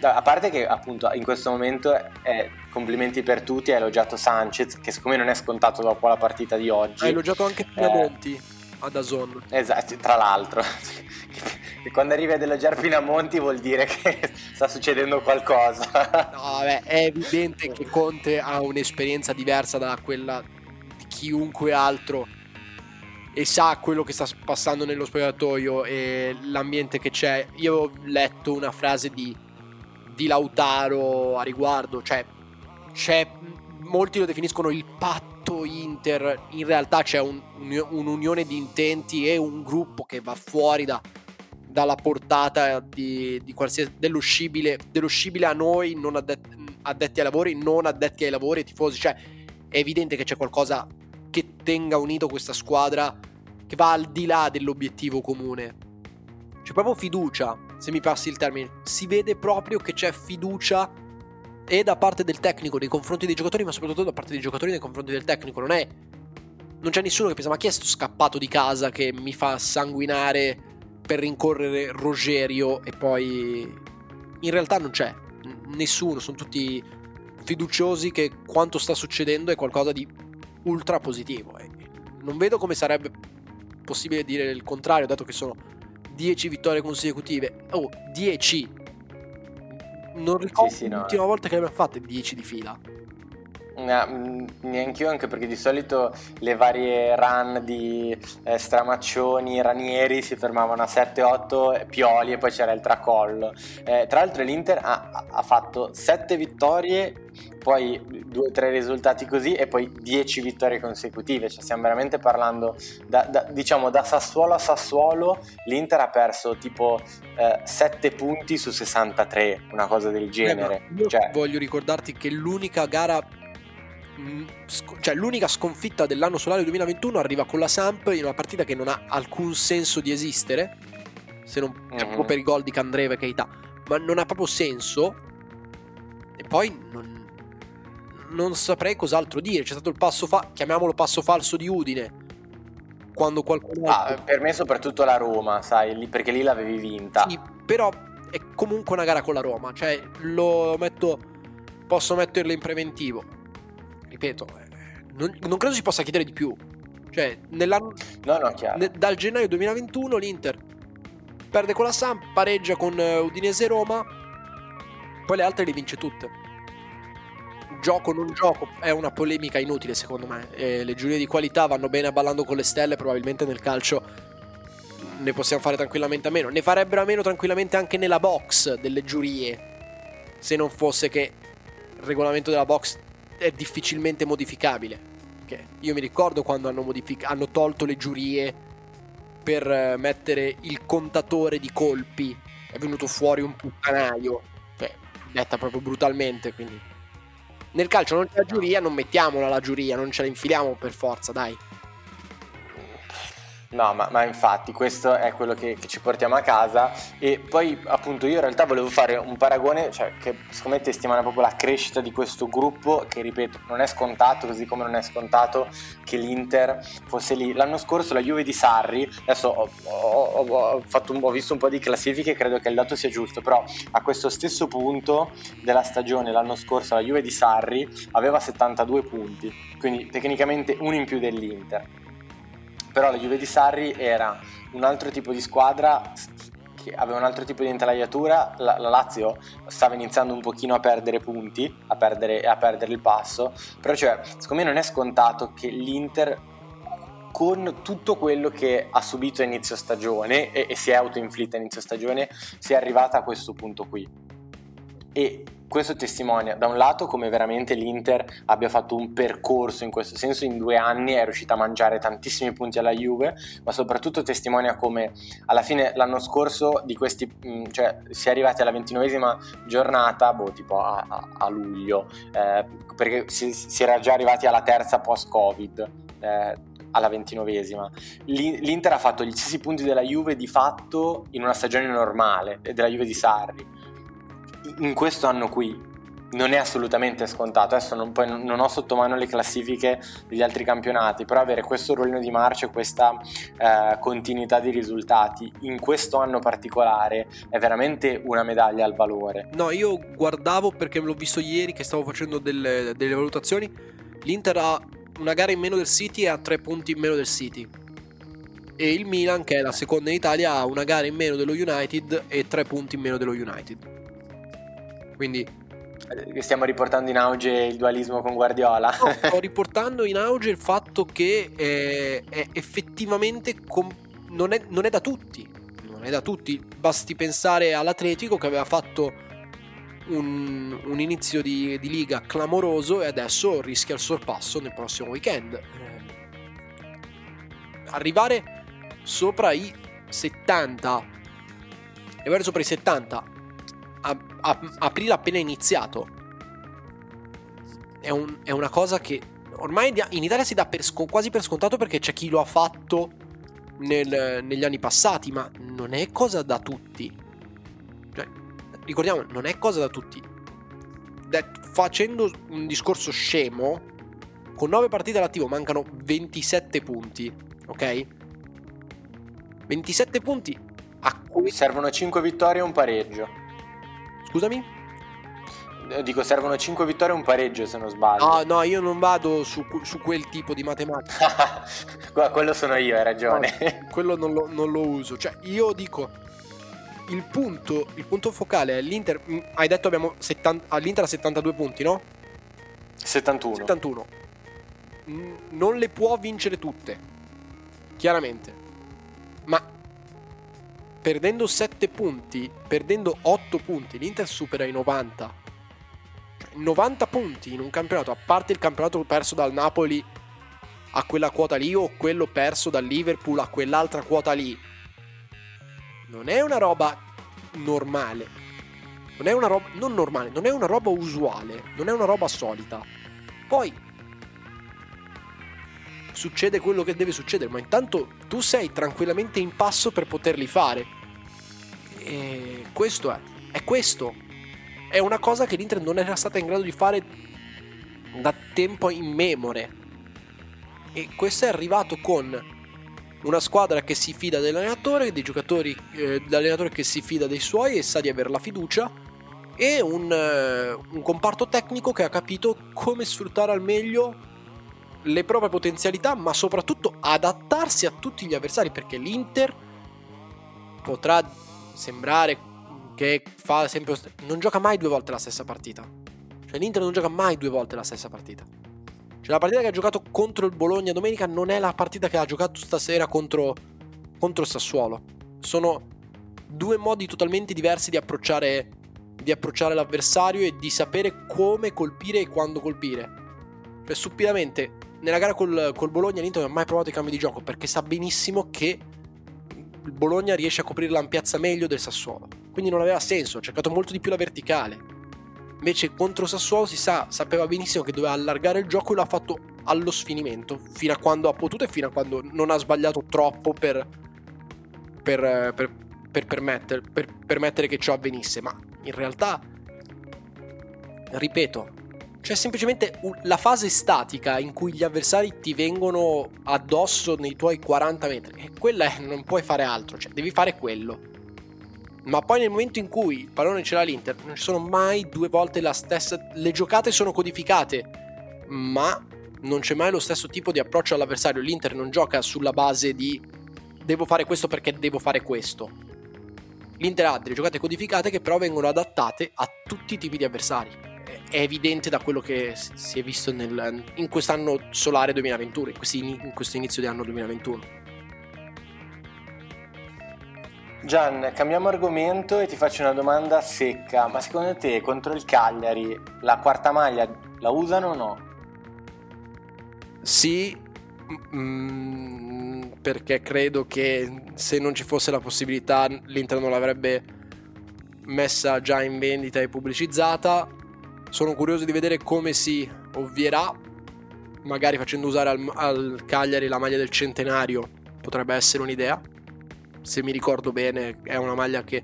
Speaker 3: a parte che appunto in questo momento eh, complimenti per tutti, ha elogiato Sanchez, che secondo me non è scontato dopo la partita di oggi.
Speaker 4: Ha elogiato anche Pinamonti eh, ad Azon.
Speaker 3: Esatto, tra l'altro. E quando arrivi ad elogiare Pinamonti vuol dire che sta succedendo qualcosa.
Speaker 4: No, vabbè, è evidente che Conte ha un'esperienza diversa da quella di chiunque altro e sa quello che sta passando nello spogliatoio e l'ambiente che c'è. Io ho letto una frase di, di Lautaro a riguardo, cioè c'è, molti lo definiscono il patto Inter, in realtà c'è un, un'unione di intenti e un gruppo che va fuori da dalla portata di, di dello, scibile, dello a noi non addetti, addetti ai lavori, non addetti ai lavori tifosi. Cioè, è evidente che c'è qualcosa che tenga unito questa squadra che va al di là dell'obiettivo comune. C'è proprio fiducia, se mi passi il termine. Si vede proprio che c'è fiducia e da parte del tecnico nei confronti dei giocatori, ma soprattutto da parte dei giocatori nei confronti del tecnico. Non è. Non c'è nessuno che pensa, ma chi è sto scappato di casa che mi fa sanguinare per rincorrere Rogerio e poi. In realtà non c'è. Nessuno, sono tutti fiduciosi che quanto sta succedendo è qualcosa di ultra positivo. Non vedo come sarebbe possibile dire il contrario, dato che sono 10 vittorie consecutive. Oh, 10! Non ricordo sì, sì, no. l'ultima volta che le abbiamo fatte 10 di fila.
Speaker 3: No, neanche io, anche perché di solito le varie run di eh, Stramaccioni, Ranieri si fermavano a 7-8 Pioli e poi c'era il tracollo. Eh, tra l'altro l'Inter ha, ha fatto 7 vittorie, poi 2-3 risultati così e poi 10 vittorie consecutive. Cioè stiamo veramente parlando, da, da, diciamo da Sassuolo a Sassuolo, l'Inter ha perso tipo eh, 7 punti su 63, una cosa del genere.
Speaker 4: Eh,
Speaker 3: cioè,
Speaker 4: voglio ricordarti che l'unica gara Mm, cioè l'unica sconfitta dell'anno solare 2021 arriva con la Samp in una partita che non ha alcun senso di esistere, se non mm-hmm. proprio per i gol di Candreva e Keita, ma non ha proprio senso. E poi non, non saprei cos'altro dire. C'è stato il passo fa- chiamiamolo passo falso di Udine. Quando qualcuno.
Speaker 3: Ah, per me, soprattutto la Roma, sai, lì, perché lì l'avevi vinta.
Speaker 4: Sì, però è comunque una gara con la Roma. Cioè, lo metto. Posso metterlo in preventivo ripeto, eh, non, non, credo si possa chiedere di più. Cioè, nell'anno,
Speaker 3: no, no, ne,
Speaker 4: dal gennaio 2021 l'Inter perde con la Samp, pareggia con uh, Udinese Roma, poi le altre le vince tutte. Gioco non gioco è una polemica inutile secondo me. E le giurie di qualità vanno bene ballando con le stelle, probabilmente nel calcio ne possiamo fare tranquillamente a meno. Ne farebbero a meno tranquillamente anche nella box delle giurie. Se non fosse che il regolamento della box è difficilmente modificabile. Okay. Io mi ricordo quando hanno, modific- hanno tolto le giurie per eh, mettere il contatore di colpi. È venuto fuori un puttanaio. Cioè, detta proprio brutalmente. Quindi. Nel calcio non c'è la giuria, non mettiamola la giuria, non ce la infiliamo per forza, dai.
Speaker 3: No, ma, ma, infatti questo è quello che, che, ci portiamo a casa e poi appunto io in realtà volevo fare un paragone, cioè che secondo me testimona proprio la crescita di questo gruppo che ripeto non è scontato, così come non è scontato che l'Inter fosse lì. L'anno scorso la Juve di Sarri, adesso ho, ho, ho, un, ho visto un po' di classifiche e credo che il dato sia giusto, però a questo stesso punto della stagione l'anno scorso la Juve di Sarri aveva 72 punti, quindi tecnicamente uno in più dell'Inter però la Juve di Sarri era un altro tipo di squadra che aveva un altro tipo di intelaiatura, la, la Lazio stava iniziando un pochino a perdere punti, a perdere, a perdere il passo, però cioè, secondo me non è scontato che l'Inter con tutto quello che ha subito a inizio stagione e, e si è autoinflitta a inizio stagione sia arrivata a questo punto qui. E questo testimonia da un lato come veramente l'Inter abbia fatto un percorso in questo senso in due anni è riuscita a mangiare tantissimi punti alla Juve ma soprattutto testimonia come alla fine l'anno scorso di questi mm, cioè si è arrivati alla ventinovesima giornata boh tipo a, a, a luglio eh, perché si, si, era già arrivati alla terza post covid eh, alla ventinovesima. L'Inter ha fatto gli stessi punti della Juve di fatto in una stagione normale, della Juve di Sarri in questo anno qui non è assolutamente scontato. Adesso non, poi non ho sotto mano le classifiche degli altri campionati, però avere questo rollino di marcia e questa eh, continuità di risultati in questo anno particolare è veramente una medaglia al valore.
Speaker 4: No, io guardavo perché l'ho visto ieri che stavo facendo delle, delle valutazioni. L'Inter ha una gara in meno del City e ha tre punti in meno del City. E il Milan, che è la seconda in Italia, ha una gara in meno dello United e tre punti in meno dello United. Quindi
Speaker 3: eh, stiamo riportando in auge il dualismo con Guardiola.
Speaker 4: No, sto riportando in auge il fatto che eh, è effettivamente com- non, è, non, è, da tutti. Non è da tutti. Basti pensare all'Atletico che aveva fatto un, un inizio di, di, liga clamoroso e adesso rischia il sorpasso nel prossimo weekend. Eh, arrivare sopra i 70 arrivare sopra i 70 a, aprile appena iniziato è, un- è una cosa che ormai in Italia si dà per quasi per scontato perché c'è chi lo ha fatto nel- negli anni passati, ma non è cosa da tutti. Cioè, ricordiamo, non è cosa da tutti. De- facendo un discorso scemo, con 9 partite all'attivo mancano 27 punti, ok? 27 punti a cui...
Speaker 3: Servono 5 vittorie e un pareggio.
Speaker 4: Scusami?
Speaker 3: Eh, Dico, servono 5 vittorie e un pareggio se non sbaglio.
Speaker 4: No, no, io non vado su, su quel tipo di matematica.
Speaker 3: Quello sono io, hai ragione.
Speaker 4: quello non lo, non lo uso. Cioè, io dico. Il punto, il punto focale è l'Inter. mm, Hai detto abbiamo 70, all'Inter ha 72 punti, no?
Speaker 3: 71.
Speaker 4: 71. Mm, Non le può vincere tutte. Chiaramente. Ma perdendo 7 punti, perdendo 8 punti, l'Inter supera i 90. Cioè, 90 punti in un campionato, a parte il campionato perso dal Napoli a quella quota lì o quello perso dal Liverpool a quell'altra quota lì. Non è una roba normale. Non è una roba non normale, non è una roba usuale, non è una roba solita. Poi succede quello che deve succedere, ma intanto tu sei tranquillamente in passo per poterli fare. E questo è, è questo. È una cosa che l'Inter non era stata in grado di fare da tempo immemore. E questo è arrivato con una squadra che si fida dell'allenatore, dei giocatori, eh, dell'allenatore che si fida dei suoi e sa di avere la fiducia, e un, eh, un comparto tecnico che ha capito come sfruttare al meglio le proprie potenzialità, ma soprattutto adattarsi a tutti gli avversari, perché l'Inter potrà sembrare che fa sempre... non gioca mai due volte la stessa partita. Cioè l'Inter non gioca mai due volte la stessa partita. Cioè la partita che ha giocato contro il Bologna domenica non è la partita che ha giocato stasera contro, contro il Sassuolo. Sono due modi totalmente diversi di approcciare, di approcciare l'avversario e di sapere come colpire e quando colpire. Cioè stupidamente nella gara col, col Bologna l'Inter non ha mai provato i cambi di gioco perché sa benissimo che il Bologna riesce a coprirla in piazza meglio del Sassuolo. Quindi non aveva senso, ha cercato molto di più la verticale. Invece contro Sassuolo si sa, sapeva benissimo che doveva allargare il gioco e l'ha fatto allo sfinimento, fino a quando ha potuto e fino a quando non ha sbagliato troppo per, per, per, per permettere, per permettere che ciò avvenisse. Ma in realtà, ripeto, c'è semplicemente la fase statica in cui gli avversari ti vengono addosso nei tuoi 40 metri. E quella è, non puoi fare altro, cioè devi fare quello. Ma poi nel momento in cui il pallone ce l'ha l'Inter, non ci sono mai due volte la stessa. Le giocate sono codificate, ma non c'è mai lo stesso tipo di approccio all'avversario. L'Inter non gioca sulla base di devo fare questo perché devo fare questo. L'Inter ha delle giocate codificate che però vengono adattate a tutti i tipi di avversari. È- evidente da quello che si è visto nel- in quest'anno solare 2021, in, questi- in questo inizio di anno 2021.
Speaker 3: Gian, cambiamo argomento e ti faccio una domanda secca. Ma secondo te contro il Cagliari la quarta maglia la usano o no?
Speaker 4: Sì, mm, perché credo che se non ci fosse la possibilità l'Inter non l'avrebbe messa già in vendita e pubblicizzata. Sono curioso di vedere come si ovvierà, magari facendo usare al, al Cagliari la maglia del centenario, potrebbe essere un'idea. Se mi ricordo bene, è una maglia che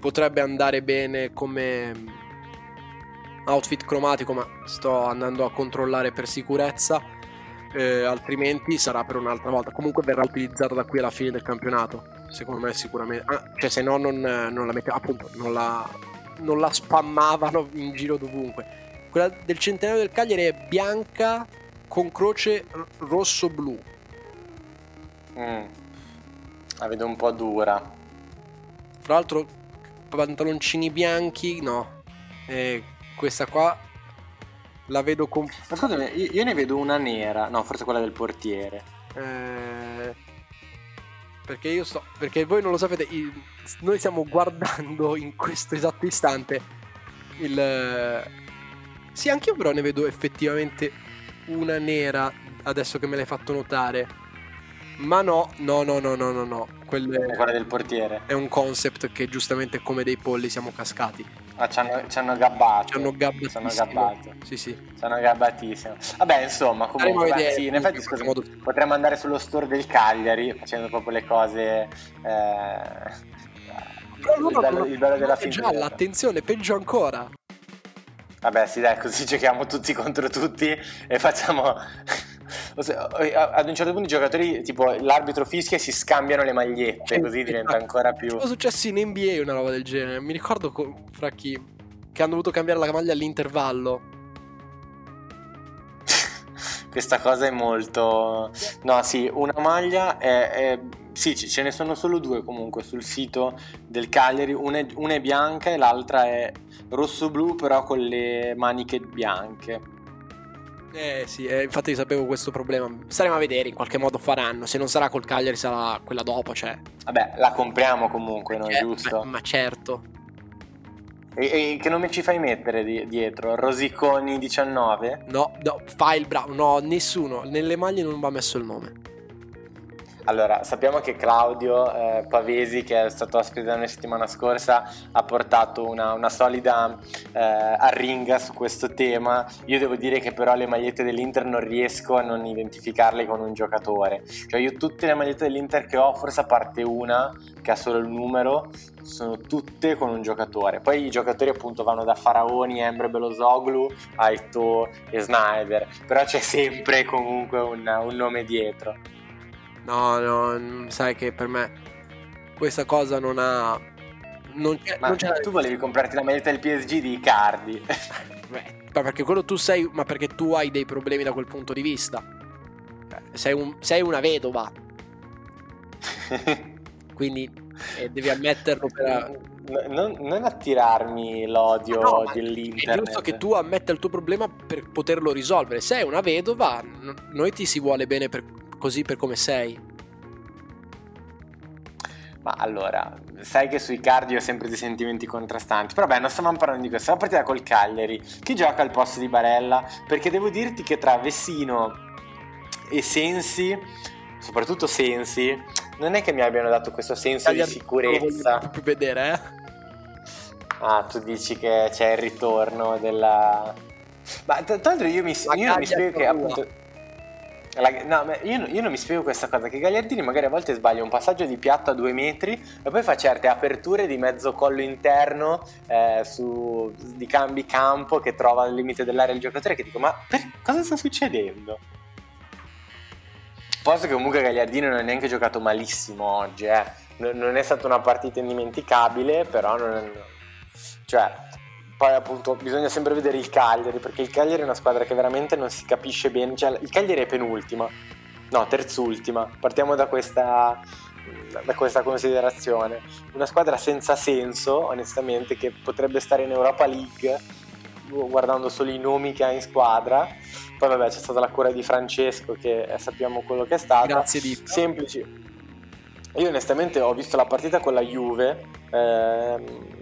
Speaker 4: potrebbe andare bene come outfit cromatico, ma sto andando a controllare per sicurezza eh, altrimenti sarà per un'altra volta. Comunque verrà utilizzata da qui alla fine del campionato. Secondo me, sicuramente. Ah, cioè, se no, non, non la mette. Appunto, non la, non la spammavano in giro dovunque. Quella del centenario del Cagliari è bianca con croce rosso-blu.
Speaker 3: Mm. La vedo un po' dura.
Speaker 4: Tra l'altro, pantaloncini bianchi, no. E questa qua la vedo con
Speaker 3: Ma scusami, io, io ne vedo una nera. No, forse quella del portiere.
Speaker 4: Eh, perché io sto. Perché voi non lo sapete, noi stiamo guardando in questo esatto istante il. Sì, anche io però ne vedo effettivamente una nera adesso che me l'hai fatto notare. Ma no, no, no, no, no, no, no. Quelle
Speaker 3: quella del portiere.
Speaker 4: è un concept che giustamente come dei polli siamo cascati.
Speaker 3: Ah, ci hanno, ci hanno gabbato.
Speaker 4: Ci hanno gabbatissimo.
Speaker 3: Ci hanno gabbato.
Speaker 4: Sì, sì.
Speaker 3: Ci hanno gabbatissimo. Vabbè, insomma, comunque, beh, sì, in effetti, scusa,
Speaker 4: modo.
Speaker 3: potremmo andare sullo store del Cagliari facendo proprio le cose... Eh,
Speaker 4: Però
Speaker 3: il bello, il bello della finta.
Speaker 4: gialla, attenzione, peggio ancora.
Speaker 3: Vabbè, sì, dai, così giochiamo tutti contro tutti e facciamo. Se- Ad un certo punto i giocatori, tipo l'arbitro fischia e si scambiano le magliette, così diventa ancora più.
Speaker 4: Sono successi in NBA una roba del genere. Mi ricordo co- fra chi che hanno dovuto cambiare la maglia all'intervallo.
Speaker 3: Questa cosa è molto. No, sì, una maglia è. è- Sì, ce ne sono solo due comunque sul sito del Cagliari. Una è, una è bianca e l'altra è rosso-blu, però con le maniche bianche.
Speaker 4: Eh sì, eh, infatti sapevo questo problema. Staremo a vedere, in qualche modo faranno. Se non sarà col Cagliari sarà quella dopo, cioè.
Speaker 3: Vabbè, la compriamo comunque, no?
Speaker 4: Eh,
Speaker 3: Giusto?
Speaker 4: Ma, ma certo.
Speaker 3: E, e che nome ci fai mettere di- dietro? Rosiconi 19?
Speaker 4: No, no, fai il bravo. No, nessuno. Nelle maglie non va messo il nome.
Speaker 3: Allora, sappiamo che Claudio eh, Pavesi, che è stato ospite da settimana scorsa, ha portato una, una solida eh, arringa su questo tema. Io devo dire che però le magliette dell'Inter non riesco a non identificarle con un giocatore. Cioè io tutte le magliette dell'Inter che ho, forse a parte una, che ha solo il numero, sono tutte con un giocatore. Poi i giocatori appunto vanno da Faraoni, Embre Belosoglu, Aito e Snyder. Però c'è sempre comunque un, un nome dietro.
Speaker 4: No, no, sai che per me questa cosa non ha. Non c'è.
Speaker 3: Ma
Speaker 4: non c'è
Speaker 3: tu volevi comprarti la maglietta del PSG di Icardi.
Speaker 4: Beh, ma perché quello tu sei. Ma perché tu hai dei problemi da quel punto di vista. Cioè, Sei, un- sei una vedova, quindi eh, devi ammetterlo per.
Speaker 3: Non, non attirarmi l'odio
Speaker 4: No, ma
Speaker 3: dell'internet.
Speaker 4: È giusto che tu ammetta il tuo problema per poterlo risolvere. Sei una vedova, noi ti si vuole bene per- così per come sei.
Speaker 3: Ma allora, sai che sui cardi ho sempre dei sentimenti contrastanti. Però beh, non stavamo parlando di questo. La partita col Cagliari. Chi gioca al posto di Barella? Perché devo dirti che tra Vessino e Sensi, soprattutto Sensi, non è che mi abbiano dato questo senso di
Speaker 4: Non lo
Speaker 3: sicurezza.
Speaker 4: voglio più vedere, eh?
Speaker 3: Ah, tu dici che c'è il ritorno della... Ma tra l'altro io mi, io non mi spiego che appunto... la- no, io, io non mi spiego questa cosa, che Gagliardini magari a volte sbaglia un passaggio di piatto a due metri e poi fa certe aperture di mezzo collo interno eh, su, di cambi campo che trova al limite dell'area il giocatore che dico ma per, cosa sta succedendo? Posto che comunque Gagliardini non ha neanche giocato malissimo oggi, eh. Non- non è stata una partita indimenticabile, però non è... Cioè, poi appunto bisogna sempre vedere il Cagliari, perché il Cagliari è una squadra che veramente non si capisce bene. Cioè, il Cagliari è penultima, no, terzultima. Partiamo da questa, da questa considerazione. Una squadra senza senso, onestamente, che potrebbe stare in Europa League, guardando solo i nomi che ha in squadra. Poi vabbè c'è stata la cura di Francesco che eh, sappiamo quello che è stato.
Speaker 4: Grazie di.
Speaker 3: Semplici. Io onestamente ho visto la partita con la Juve, ehm,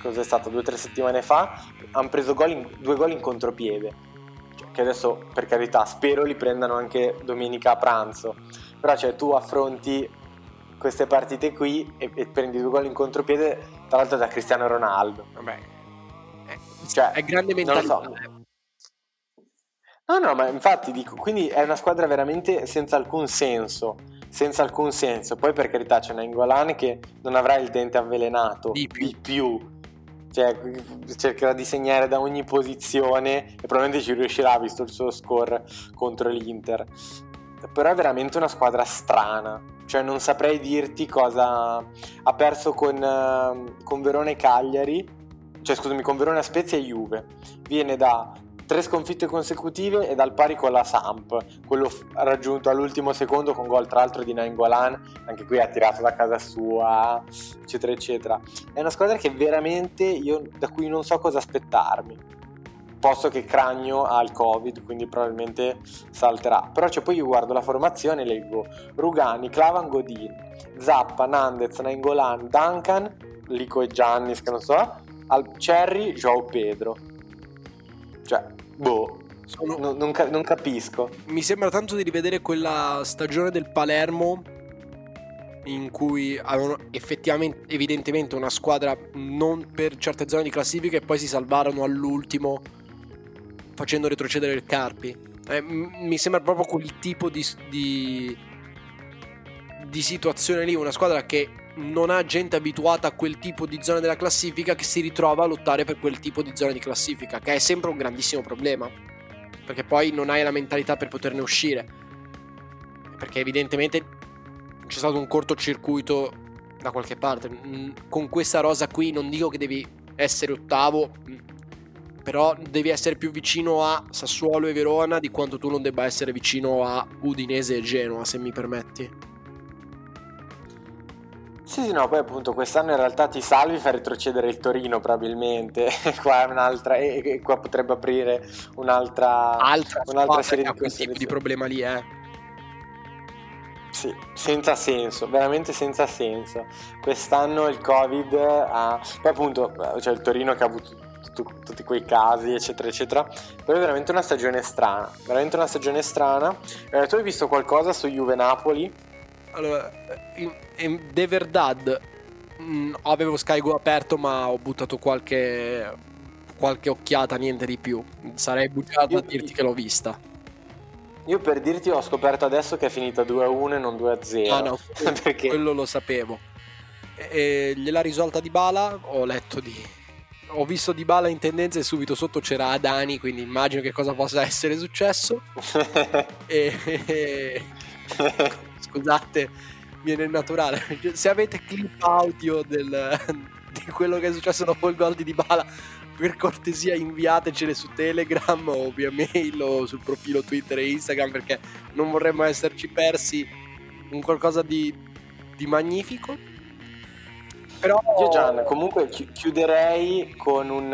Speaker 3: cos'è stato, due o tre settimane fa, hanno preso gol in- due gol in contropiede, Cioè, che adesso per carità spero li prendano anche domenica a pranzo, però cioè tu affronti queste partite qui e, e prendi due gol in contropiede, tra l'altro da Cristiano Ronaldo.
Speaker 4: Vabbè. Eh,
Speaker 3: Cioè,
Speaker 4: è grande
Speaker 3: non
Speaker 4: mentalità.
Speaker 3: so.
Speaker 4: eh.
Speaker 3: No, no, ma infatti dico, quindi è una squadra veramente senza alcun senso. Senza alcun senso. Poi per carità c'è Nainggolan che non avrà il dente avvelenato
Speaker 4: Di più.
Speaker 3: più. Cioè, cercherà di segnare da ogni posizione e probabilmente ci riuscirà visto il suo score contro l'Inter. Però è veramente una squadra strana. Cioè, non saprei dirti cosa ha perso con, eh, con Verona e Cagliari. Cioè, scusami, con Verona, Spezia e Juve. Viene da tre sconfitte consecutive e dal pari con la Samp, quello raggiunto all'ultimo secondo con gol tra l'altro di Nainggolan, anche qui ha tirato da casa sua, eccetera eccetera. È una squadra che veramente io da cui non so cosa aspettarmi. Posto che Cragno ha il Covid, quindi probabilmente salterà. Però cioè, poi io guardo la formazione e leggo Rugani, Clavan Godin, Zappa, Nandez, Nainggolan, Duncan, Lico e Giannis, che non so, al Cherry, Joao Pedro. Cioè, boh,
Speaker 4: Sono-
Speaker 3: Non, non ca- non capisco.
Speaker 4: Mi sembra tanto di rivedere quella stagione del Palermo in cui avevano effettivamente, evidentemente una squadra non per certe zone di classifica e poi si salvarono all'ultimo facendo retrocedere il Carpi. Eh, m- mi sembra proprio quel tipo di, di, di situazione lì, una squadra che non ha gente abituata a quel tipo di zone della classifica che si ritrova a lottare per quel tipo di zone di classifica, che è sempre un grandissimo problema perché poi non hai la mentalità per poterne uscire. Perché evidentemente c'è stato un cortocircuito da qualche parte. Mm, Con questa rosa qui non dico che devi essere ottavo, mm, però devi essere più vicino a Sassuolo e Verona di quanto tu non debba essere vicino a Udinese e Genoa, se mi permetti.
Speaker 3: Sì, sì, no, poi appunto quest'anno in realtà ti salvi fa retrocedere il Torino probabilmente, qua è un'altra, e, qua potrebbe aprire un'altra,
Speaker 4: Altra
Speaker 3: un'altra serie di
Speaker 4: quel tipo di problema lì, eh.
Speaker 3: Sì, senza senso, veramente senza senso. Quest'anno il Covid ha... Poi appunto c'è il Torino che ha avuto tu- tutti quei casi, eccetera, eccetera. Però è veramente una stagione strana, veramente una stagione strana. Eh, tu hai visto qualcosa su Juve Napoli?
Speaker 4: Allora, in, in De Verdad mh, avevo Sky Go aperto ma ho buttato qualche, qualche occhiata, niente di più. Sarei bugiardo a dirti che l'ho vista.
Speaker 3: Io per dirti ho scoperto adesso che è finita 2-1 e non 2-0.
Speaker 4: Ah no,
Speaker 3: perché
Speaker 4: quello lo sapevo. E, e gliel'ha risolta di Bala, ho letto di... Ho visto di Bala in tendenza e subito sotto c'era Adani, quindi immagino che cosa possa essere successo. E- scusate, viene naturale. Se avete clip audio del- di quello che è successo dopo il gol di Dybala, per cortesia inviatecele su Telegram o via mail o sul profilo Twitter e Instagram perché non vorremmo esserci persi un qualcosa di, di magnifico. Però
Speaker 3: Io Gian, comunque chi- chiuderei con un,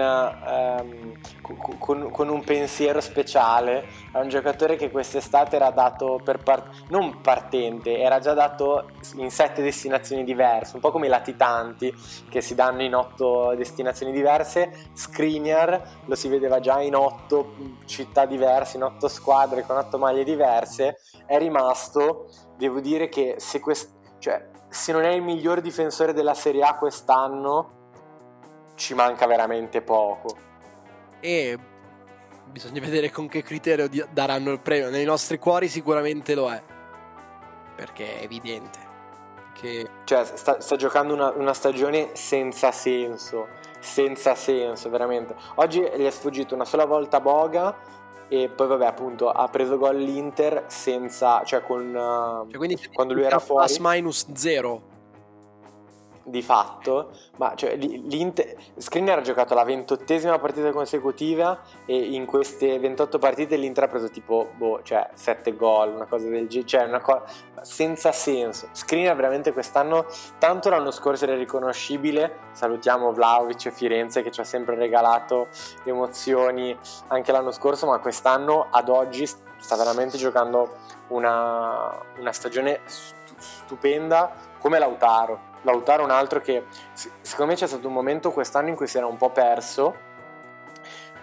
Speaker 3: co- con, con un pensiero speciale a un giocatore che quest'estate era dato per par- non partente, era già dato in sette destinazioni diverse, un po' come i latitanti che si danno in otto destinazioni diverse. Skriniar lo si vedeva già in otto città diverse, in otto squadre con otto maglie diverse. È rimasto, devo dire che se quest- cioè, se non è il miglior difensore della Serie A quest'anno, ci manca veramente poco.
Speaker 4: e bisogna vedere con che criterio daranno il premio. Nei nostri cuori sicuramente lo è. Perché è evidente che
Speaker 3: Cioè, sta, sta giocando una, una stagione senza senso. Senza senso, veramente. Oggi gli è sfuggito una sola volta Boga. E poi, vabbè, appunto, ha preso gol l'Inter senza. cioè, con.
Speaker 4: cioè, quindi
Speaker 3: quando lui era fuori.
Speaker 4: plus minus zero.
Speaker 3: Di fatto, ma cioè, Skriniar ha giocato la ventottesima partita consecutiva e in queste 28 partite l'Inter ha preso tipo, boh, cioè 7 gol, una cosa del genere, cioè una cosa senza senso. Skriniar veramente quest'anno, tanto l'anno scorso era riconoscibile, salutiamo Vlaovic e Firenze che ci ha sempre regalato emozioni anche l'anno scorso, ma quest'anno ad oggi sta veramente giocando una, una stagione stu- stupenda come Lautaro. Lautaro è un altro che se- secondo me c'è stato un momento quest'anno in cui si era un po' perso.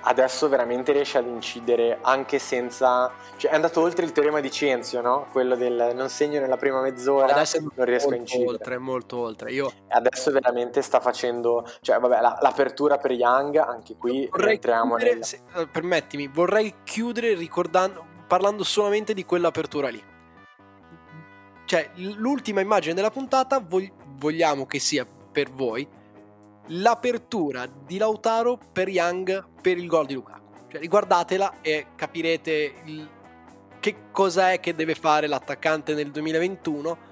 Speaker 3: Adesso veramente riesce ad incidere anche senza. cioè è andato oltre il teorema di Cenzio, no? Quello del non segno nella prima mezz'ora,
Speaker 4: Adesso
Speaker 3: non riesco a incidere.
Speaker 4: oltre, molto oltre. Io
Speaker 3: Adesso veramente sta facendo. Cioè, vabbè, la- l'apertura per Young, anche qui
Speaker 4: vorrei
Speaker 3: entriamo
Speaker 4: chiudere,
Speaker 3: nel.
Speaker 4: se- eh, permettimi, vorrei chiudere ricordando, parlando solamente di quell'apertura lì. Cioè, l'ultima immagine della puntata vog- vogliamo che sia per voi l'apertura di Lautaro per Young per il gol di Lukaku. Cioè, riguardatela e capirete il- che cos'è che deve fare l'attaccante nel 2021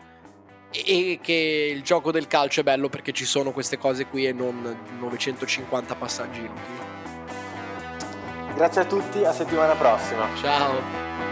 Speaker 4: e che il gioco del calcio è bello perché ci sono queste cose qui e non 950 passaggi inutili.
Speaker 3: Grazie a tutti, a settimana prossima.
Speaker 4: Ciao!